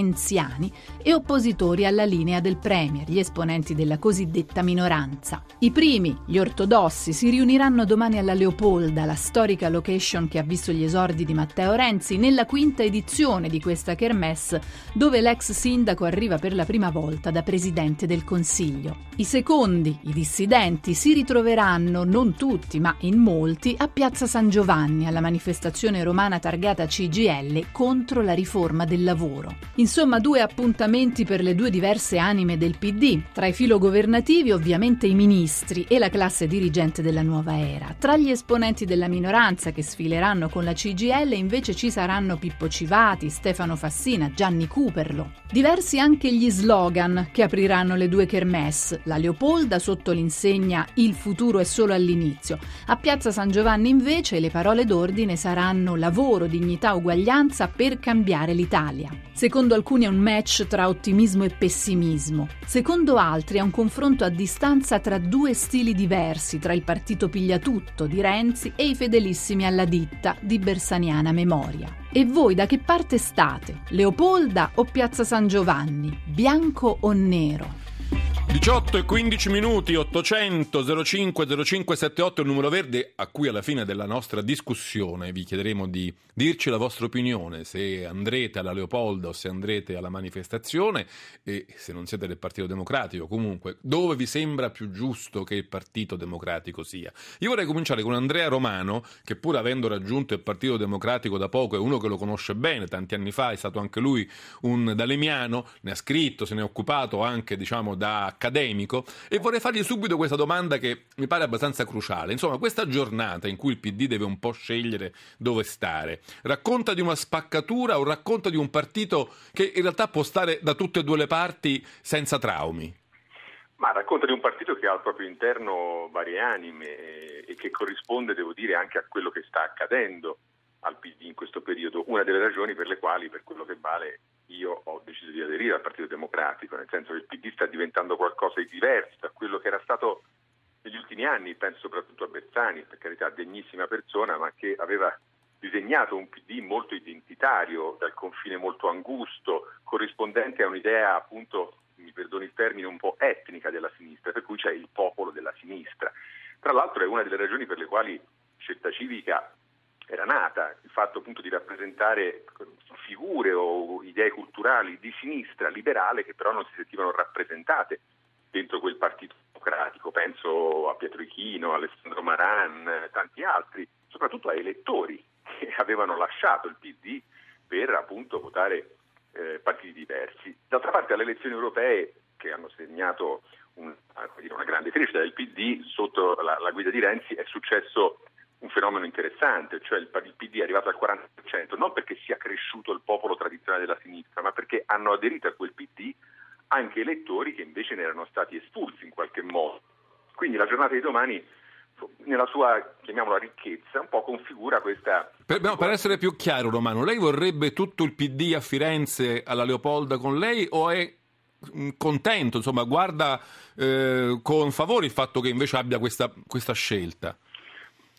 renziani e oppositori alla linea del Premier, gli esponenti della cosiddetta minoranza. I primi, gli ortodossi, si riuniranno domani alla Leopolda, la storica location che ha visto gli esordi di Matteo Renzi, nella quinta edizione di questa kermesse, dove l'ex sindaco arriva per la prima volta da presidente del Consiglio. I secondi, i dissidenti, si ritroveranno, non tutti, ma in molti, a Piazza San Giovanni, alla manifestazione romana targata CGL contro la riforma del lavoro. Insomma, due appuntamenti per le due diverse anime del PD. Tra i filogovernativi, ovviamente i ministri e la classe dirigente della nuova era. Tra gli esponenti della minoranza che sfileranno con la CGL, invece ci saranno Pippo Civati, Stefano Fassina, Gianni Cooperlo. Diversi anche gli slogan che apriranno le due kermesse la Leopolda sotto l'insegna Il futuro è solo all'inizio. A Piazza San Giovanni invece le parole d'ordine saranno lavoro, dignità, uguaglianza per cambiare l'Italia. Secondo alcuni è un match tra ottimismo e pessimismo. Secondo altri è un confronto a distanza tra due stili diversi, tra il partito pigliatutto di Renzi e i fedelissimi alla ditta di Bersaniana Memoria. E voi da che parte state? Leopolda o Piazza San Giovanni? Bianco o nero? 18 e 15 minuti, 800 05 0578 è il numero verde a cui alla fine della nostra discussione vi chiederemo di dirci la vostra opinione, se andrete alla Leopolda o se andrete alla manifestazione e se non siete del Partito Democratico, comunque dove vi sembra più giusto che il Partito Democratico sia. Io vorrei cominciare con Andrea Romano, che pur avendo raggiunto il Partito Democratico da poco è uno che lo conosce bene, tanti anni fa è stato anche lui un dalemiano, ne ha scritto, se ne è occupato anche diciamo da accademico e vorrei fargli subito questa domanda che mi pare abbastanza cruciale. Insomma, questa giornata in cui il PD deve un po' scegliere dove stare, racconta di una spaccatura o racconta di un partito che in realtà può stare da tutte e due le parti senza traumi? Ma racconta di un partito che ha al proprio interno varie anime e che corrisponde, devo dire, anche a quello che sta accadendo al PD in questo periodo. Una delle ragioni per le quali, per quello che vale, io ho deciso di aderire al Partito Democratico, nel senso che il PD sta diventando qualcosa di diverso da quello che era stato negli ultimi anni, penso soprattutto a Bersani, per carità degnissima persona, ma che aveva disegnato un PD molto identitario, dal confine molto angusto, corrispondente a un'idea appunto, mi perdoni il termine, un po' etnica della sinistra, per cui c'è il popolo della sinistra. Tra l'altro è una delle ragioni per le quali Scelta Civica era nata, il fatto appunto di rappresentare figure o idee culturali di sinistra liberale che però non si sentivano rappresentate dentro quel partito democratico, penso a Pietro Ichino, Alessandro Maran, tanti altri, soprattutto a elettori che avevano lasciato il PD per appunto votare eh, partiti diversi. D'altra parte alle elezioni europee che hanno segnato un, una grande crescita del PD sotto la, la guida di Renzi è successo un fenomeno interessante, cioè il, PD è arrivato al 40%, non perché sia cresciuto il popolo tradizionale della sinistra, ma perché hanno aderito a quel PD anche elettori che invece ne erano stati espulsi in qualche modo. Quindi la giornata di domani nella sua, chiamiamola ricchezza, un po' configura questa... Per, no, per, essere più chiaro, Romano, lei vorrebbe tutto il PD a Firenze alla Leopolda con lei o è contento, insomma, guarda eh, con favore il fatto che invece abbia questa, questa scelta?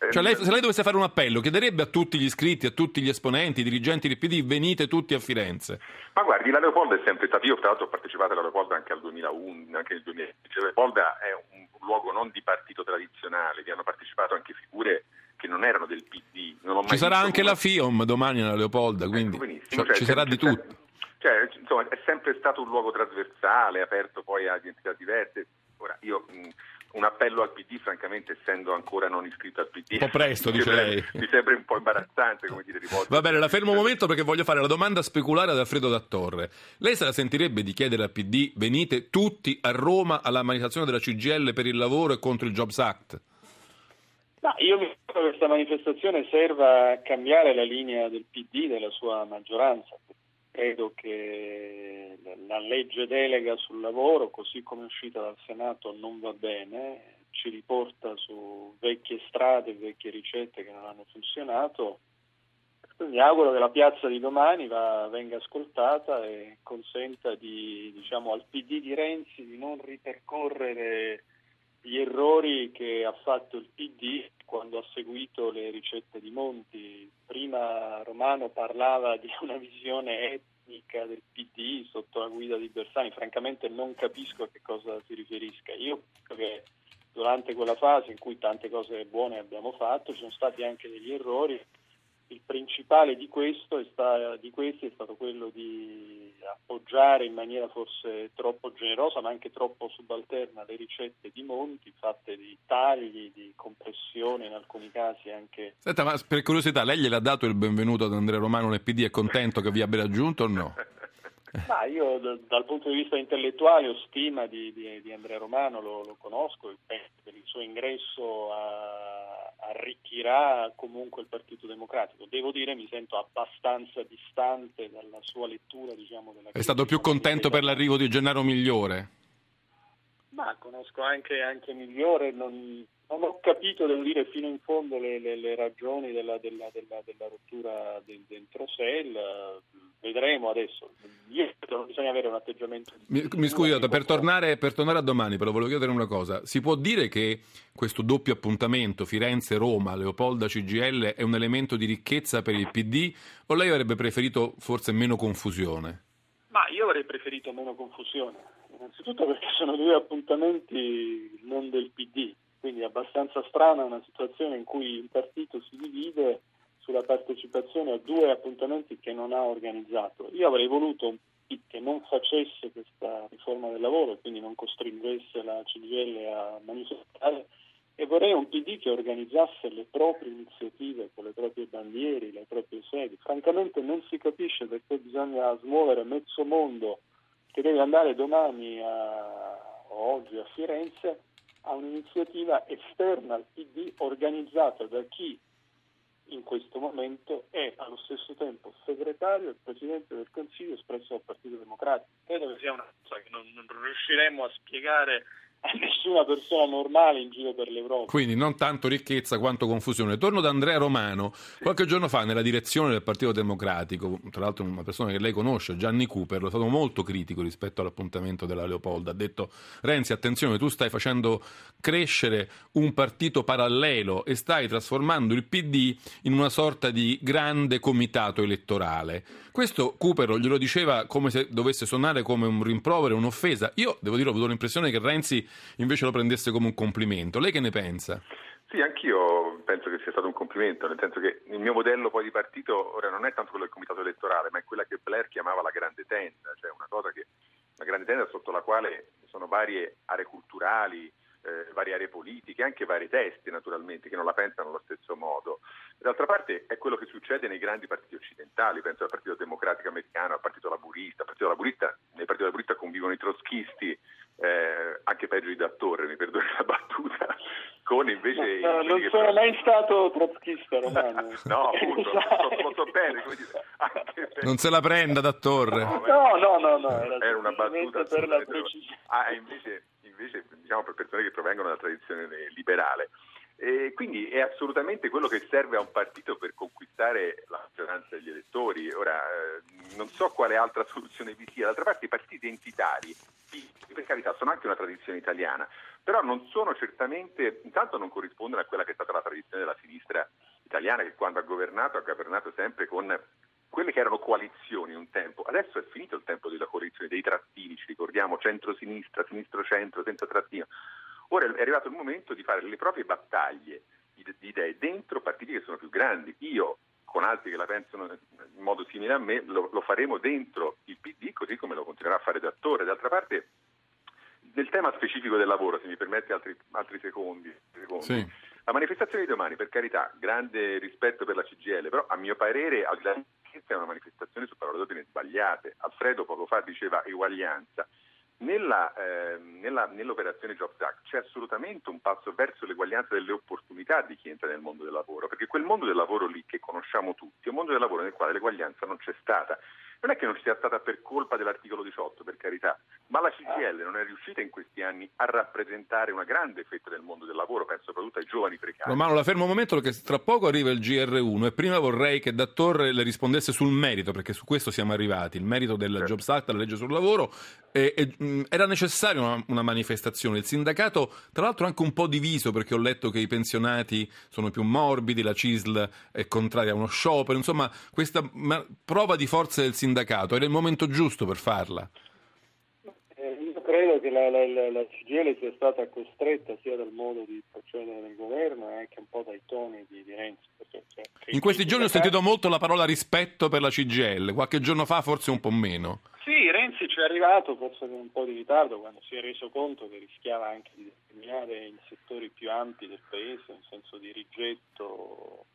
Cioè lei, se lei dovesse fare un appello, chiederebbe a tutti gli iscritti, a tutti gli esponenti, i dirigenti del PD, venite tutti a Firenze. Ma guardi, la Leopolda è sempre stata, io tra l'altro ho partecipato alla Leopolda anche al 2001, anche nel 2010, la Leopolda è un luogo non di partito tradizionale, vi hanno partecipato anche figure che non erano del PD. Ci sarà anche una... la FIOM domani alla Leopolda, quindi ecco, cioè, cioè, ci sarà di tutto. Cioè, insomma, è sempre stato un luogo trasversale, aperto poi a identità diverse. Ora, io mh, un appello al PD, francamente, essendo ancora non iscritto al PD. Un po' presto, dice lei. Mi sembra un po' imbarazzante, come dire, rivolto. Va bene, la fermo un momento perché voglio fare la domanda speculare ad Alfredo Dattorre. Lei se la sentirebbe di chiedere al PD venite tutti a Roma alla manifestazione della CGL per il lavoro e contro il Jobs Act? No, io mi che questa manifestazione serva a cambiare la linea del PD, della sua maggioranza, Credo che la legge delega sul lavoro, così come è uscita dal Senato, non va bene, ci riporta su vecchie strade, vecchie ricette che non hanno funzionato. Mi auguro che la piazza di domani va, venga ascoltata e consenta di, diciamo, al PD di Renzi di non ripercorrere gli errori che ha fatto il PD quando ha seguito le ricette di Monti. Prima Romano parlava di una visione del PD sotto la guida di Bersani, francamente non capisco a che cosa si riferisca. Io credo che durante quella fase in cui tante cose buone abbiamo fatto ci sono stati anche degli errori il principale di, sta, di, questi è stato quello di appoggiare in maniera forse troppo generosa ma anche troppo subalterna le ricette di Monti fatte di tagli, di compressione in alcuni casi anche... Senta, ma per curiosità, lei gliel'ha dato il benvenuto ad Andrea Romano nel PD? È contento che vi abbia raggiunto o no? Ma io d- dal punto di vista intellettuale ho stima di, di, di Andrea Romano, lo, lo conosco e penso che il suo ingresso a, arricchirà comunque il Partito Democratico. Devo dire mi sento abbastanza distante dalla sua lettura. Diciamo, della È stato più contento per l'arrivo di Gennaro Migliore? Ma conosco anche, anche Migliore, non, non ho capito, devo dire, fino in fondo le, le, le ragioni della, della, della, della rottura del, dentro Sel. Vedremo adesso. Credo che bisogna avere un atteggiamento. Mi, mi scusi, per tornare, per tornare a domani, però volevo chiedere una cosa. Si può dire che questo doppio appuntamento Firenze-Roma, Leopolda-CGL è un elemento di ricchezza per il PD o lei avrebbe preferito forse meno confusione? Ma io avrei preferito meno confusione, innanzitutto perché sono due appuntamenti non del PD quindi è abbastanza strana una situazione in cui il partito si divide sulla partecipazione a due appuntamenti che non ha organizzato. Io avrei voluto che non facesse questa riforma del lavoro, quindi non costringesse la CGL a manifestare, e vorrei un PD che organizzasse le proprie iniziative con le proprie bandiere, le proprie sedi. Francamente non si capisce perché bisogna smuovere mezzo mondo che deve andare domani a, o oggi a Firenze a un'iniziativa esterna al PD organizzata da chi in questo momento è allo stesso tempo segretario e presidente del Consiglio espresso dal Partito Democratico. Credo che sia una cosa che non, non riusciremo a spiegare a nessuna persona normale in giro per l'Europa. Quindi non tanto ricchezza quanto confusione. Torno da Andrea Romano. Qualche giorno fa nella direzione del Partito Democratico, tra l'altro una persona che lei conosce, Gianni Cooper, è stato molto critico rispetto all'appuntamento della Leopolda. Ha detto Renzi, attenzione, tu stai facendo crescere un partito parallelo e stai trasformando il PD in una sorta di grande comitato elettorale. Questo Cooper glielo diceva come se dovesse suonare come un rimprovero, un'offesa. Io devo dire, ho avuto l'impressione che Renzi invece lo prendesse come un complimento. Lei che ne pensa? Sì, anch'io penso che sia stato un complimento, nel senso che il mio modello poi di partito ora non è tanto quello del comitato elettorale, ma è quella che Blair chiamava la grande tenda, cioè una cosa che una grande tenda sotto la quale sono varie aree culturali, eh, varie aree politiche, anche vari testi naturalmente che non la pensano allo stesso modo. D'altra parte è quello che succede nei grandi partiti occidentali, penso al Partito Democratico Americano, al Partito Laburista, al Partito Laburista nel Partito Laburista convivono i trotskisti, eh, anche peggio di Dattore, mi perdoni la battuta, con invece... No, non sono mai stato trotskista romano. no, appunto, lo, lo so bene. Non se la prenda Dattore. No, no, no, no, no era, era una battuta per la precisione. Ah, invece, invece diciamo per persone che provengono dalla tradizione liberale. E quindi è assolutamente quello che serve a un partito per conquistare la maggioranza degli elettori. Ora, eh, non so quale altra soluzione vi sia. D'altra parte i partiti identitari, per carità, sono anche una tradizione italiana, però non sono certamente, intanto non corrispondono a quella che è stata la tradizione della sinistra italiana che quando ha governato ha governato sempre con quelle che erano coalizioni un tempo. Adesso è finito il tempo della coalizione, dei trattini, ci ricordiamo, centro-sinistra, centro-centro, senza trattino. Ora è arrivato il momento di fare le proprie battaglie di, idee dentro partiti che sono più grandi. Io, con altri che la pensano in modo simile a me, lo, lo faremo dentro il PD, così come lo continuerà a fare Dattore. D'altra parte, nel tema specifico del lavoro, se mi permette altri, altri secondi, secondi. Sì. la manifestazione di domani, per carità, grande rispetto per la CGL, però a mio parere, al di là di è una manifestazione su parole d'ordine sbagliate. Alfredo poco fa diceva eguaglianza. Nella, eh, nella, nell'operazione Jobs Act c'è assolutamente un passo verso l'eguaglianza delle opportunità di chi entra nel mondo del lavoro, perché quel mondo del lavoro lì che conosciamo tutti è un mondo del lavoro nel quale l'eguaglianza non c'è stata non è che non sia stata per colpa dell'articolo 18, per carità, ma la CGL non è riuscita in questi anni a rappresentare una grande fetta del mondo del lavoro, penso soprattutto ai giovani precari. Romano, la fermo un momento perché tra poco arriva il GR1 e prima vorrei che da Torre le rispondesse sul merito, perché su questo siamo arrivati, il merito del certo. Jobs Act, la legge sul lavoro. E, e, era necessaria una, una, manifestazione. Il sindacato, tra l'altro, anche un po' diviso perché ho letto che i pensionati sono più morbidi, la CISL è contraria a uno sciopero. Insomma, questa prova di forza del sindacato era il momento giusto per farla credo che la, la, la, CGL sia stata costretta sia dal modo di procedere del governo e anche un po' dai toni di, di Renzi. Perché, cioè, In questi giorni ho sentito molto la parola rispetto per la CGL, qualche giorno fa forse un po' meno. Sì, Renzi ci è arrivato forse con un po' di ritardo quando si è reso conto che rischiava anche di determinare in settori più ampi del Paese un senso di rigetto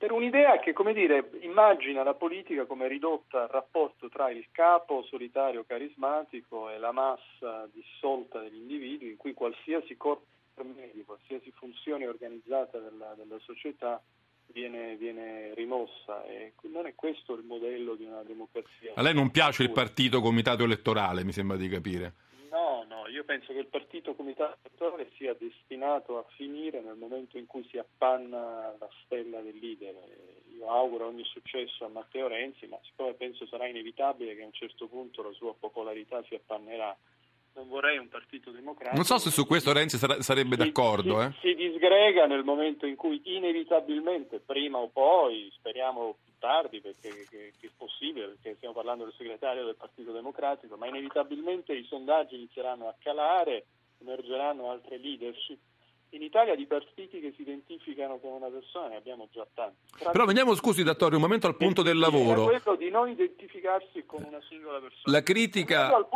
per un'idea che, come dire, immagina la politica come ridotta al rapporto tra il capo solitario carismatico e la massa dissolta degli individui, in cui qualsiasi corpo intermedio, qualsiasi funzione organizzata della, della società viene, viene, rimossa. E non è questo il modello di una democrazia. A lei non piace il partito comitato elettorale, mi sembra di capire. Io penso che il partito comitato elettorale sia destinato a finire nel momento in cui si appanna la stella del leader. Io auguro ogni successo a Matteo Renzi, ma siccome penso sarà inevitabile che a un certo punto la sua popolarità si appannerà non vorrei un partito democratico. Non so se su questo Renzi sarebbe si, d'accordo. Si, eh? si, disgrega nel momento in cui inevitabilmente, prima o poi, speriamo più tardi perché che, che è possibile, perché stiamo parlando del segretario del Partito Democratico, ma inevitabilmente i sondaggi inizieranno a calare, emergeranno altre leadership in Italia di partiti che si identificano con una persona ne abbiamo già tanti. Tra Però veniamo, scusi, Dattorio, un momento al punto del lavoro. quello di non identificarsi con una singola persona. La critica, al,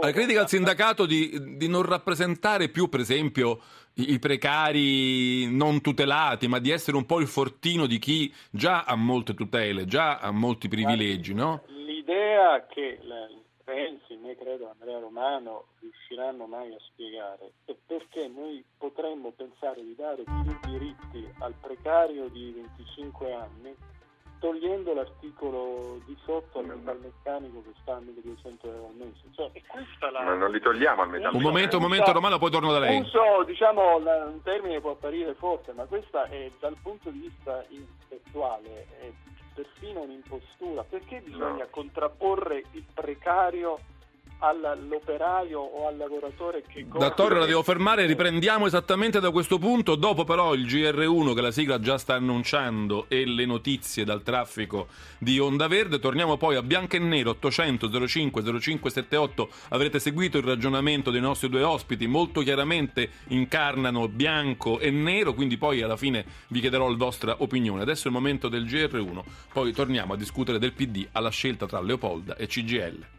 la critica al sindacato di, di, non rappresentare più, per esempio, i, i, precari non tutelati, ma di essere un po' il fortino di chi già ha molte tutele, già ha molti privilegi, no? L'idea che la, Renzi né credo Andrea Romano riusciranno mai a spiegare è perché noi potremmo pensare di dare più diritti al precario di 25 anni togliendo l'articolo di sotto al metalmeccanico che sta a 1200 euro al mese. Cioè, la... Ma non li togliamo al metalmeccanico. Un momento, un momento Romano, poi torno da lei. Uso, diciamo, un termine può apparire forte, ma questa è dal punto di vista intellettuale è persino un'impostura. Perché bisogna no. contrapporre il precario all'operaio o al lavoratore che Da Torre la devo fermare, riprendiamo esattamente da questo punto, dopo però il GR1 che la sigla già sta annunciando e le notizie dal traffico di Onda Verde, torniamo poi a Bianco e Nero 800 05 0578, avrete seguito il ragionamento dei nostri due ospiti, molto chiaramente incarnano bianco e nero, quindi poi alla fine vi chiederò la vostra opinione. Adesso è il momento del GR1, poi torniamo a discutere del PD alla scelta tra Leopolda e CGL.